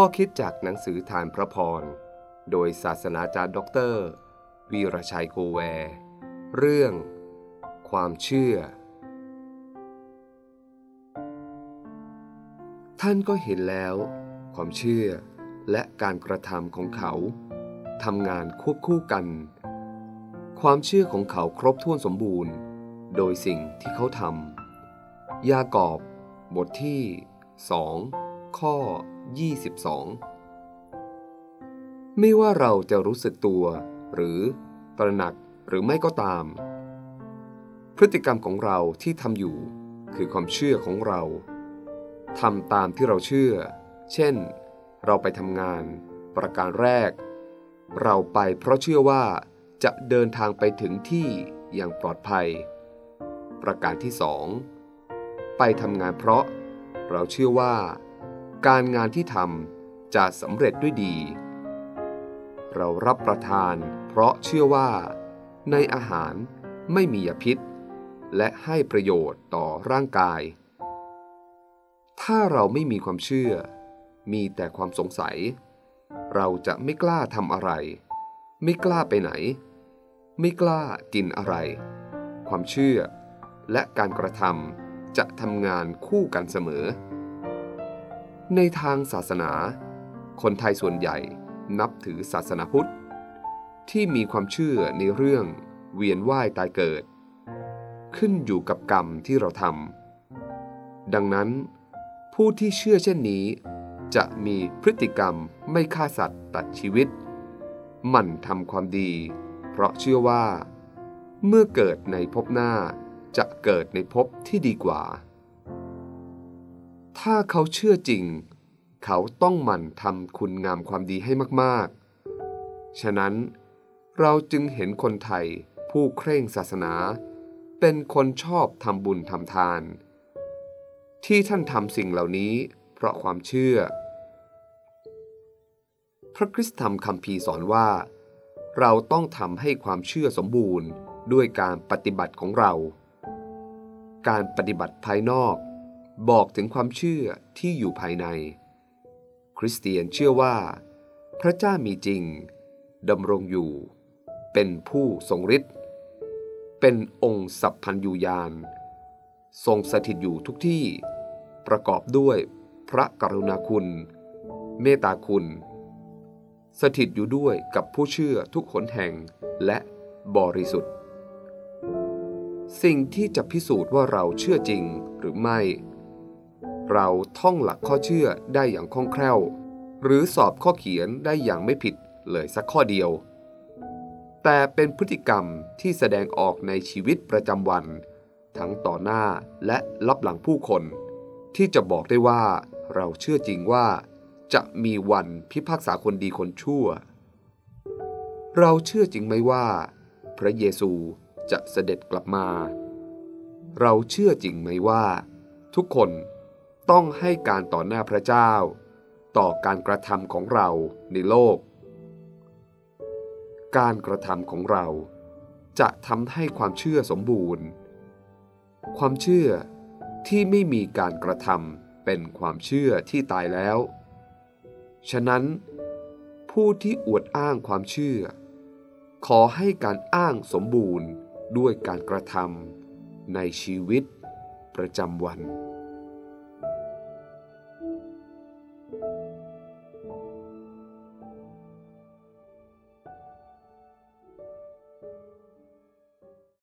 ข้อคิดจากหนังสือธารพระพร โดยศาสนาจารย์ด็อกเตอร์วีรชัยโกแว เรื่อง ความเชื่อ ท่านก็เห็นแล้ว ความเชื่อและการกระทำของเขาทำงานควบคู่กัน ความเชื่อของเขาครบถ้วนสมบูรณ์ โดยสิ่งที่เขาทำยากอบบทที่ 2 ข้อ 22 ไม่ว่าเราจะรู้สึกตัว หรือตระหนักหรือไม่ก็ตาม พฤติกรรมของเราที่ทำอยู่ คือความเชื่อของเราทำตามที่เราเชื่อ เช่น เราไปทำงาน ประการแรก เราไปเพราะเชื่อว่าจะเดินทางไปถึงที่อย่างปลอดภัย ประการที่สองไปทำงานเพราะ เราเชื่อว่า การงานที่ทำจะสำเร็จด้วยดี เรารับประทานเพราะเชื่อว่า ในอาหารไม่มียาพิษ และให้ประโยชน์ต่อร่างกาย ถ้าเราไม่มีความเชื่อ มีแต่ความสงสัย เราจะไม่กล้าทำอะไร ไม่กล้าไปไหน ไม่กล้ากินอะไร ความเชื่อและการกระทำจะทำงานคู่กันเสมอ ในทางศาสนา คนไทยส่วนใหญ่นับถือศาสนาพุทธ ที่มีความเชื่อในเรื่องเวียนว่ายตายเกิด ขึ้นอยู่กับกรรมที่เราทำดังนั้น ผู้ที่เชื่อเช่นนี้ จะมีพฤติกรรมไม่ฆ่าสัตว์ตัดชีวิต มั่นทำความดี เพราะเชื่อว่า เมื่อเกิดในภพหน้าจะเกิดในภพที่ดีกว่า ถ้าเขาเชื่อจริง เขาต้องหมั่นทำคุณงามความดีให้มากๆ ฉะนั้นเราจึงเห็นคนไทยผู้เคร่งศาสนา เป็นคนชอบทำบุญทำทาน ที่ท่านทำสิ่งเหล่านี้ เพราะความเชื่อ พระคริสตธรรมคำพีสอนว่า เราต้องทำให้ความเชื่อสมบูรณ์ด้วยการปฏิบัติของเรา การปฏิบัติภายนอก บอกถึงความเชื่อที่อยู่ภายใน คริสเตียนเชื่อว่า พระเจ้ามีจริงดำรงอยู่ เป็นผู้ทรงฤทธิ์เป็นองค์สัพพัญญูญาณทรงสถิตอยู่ทุกที่ ประกอบด้วยพระกรุณาคุณ เมตตาคุณ สถิตอยู่ด้วยกับผู้เชื่อทุกขนแห่งและบริสุทธิ์ สิ่งที่จะพิสูจน์ว่าเราเชื่อจริงหรือไม่ เราท่องหลักข้อเชื่อได้อย่างคล่องแคล่ว หรือสอบข้อเขียนได้อย่างไม่ผิดเลยสักข้อเดียว แต่เป็นพฤติกรรมที่แสดงออกในชีวิตประจำวัน ทั้งต่อหน้าและลับหลังผู้คน ที่จะบอกได้ว่าเราเชื่อจริงว่า จะมีวันพิพากษาคนดีคนชั่ว เราเชื่อจริงไหมว่า พระเยซูจะเสด็จกลับมา เราเชื่อจริงไหมว่า ทุกคน ต้องให้การต่อหน้าพระเจ้า ต่อการกระทำของเราในโลก การกระทำของเราจะทำให้ความเชื่อสมบูรณ์ ความเชื่อที่ไม่มีการกระทำเป็นความเชื่อที่ตายแล้ว ฉะนั้น ผู้ที่อวดอ้างความเชื่อ ขอให้การอ้างสมบูรณ์ด้วยการกระทำในชีวิตประจำวัน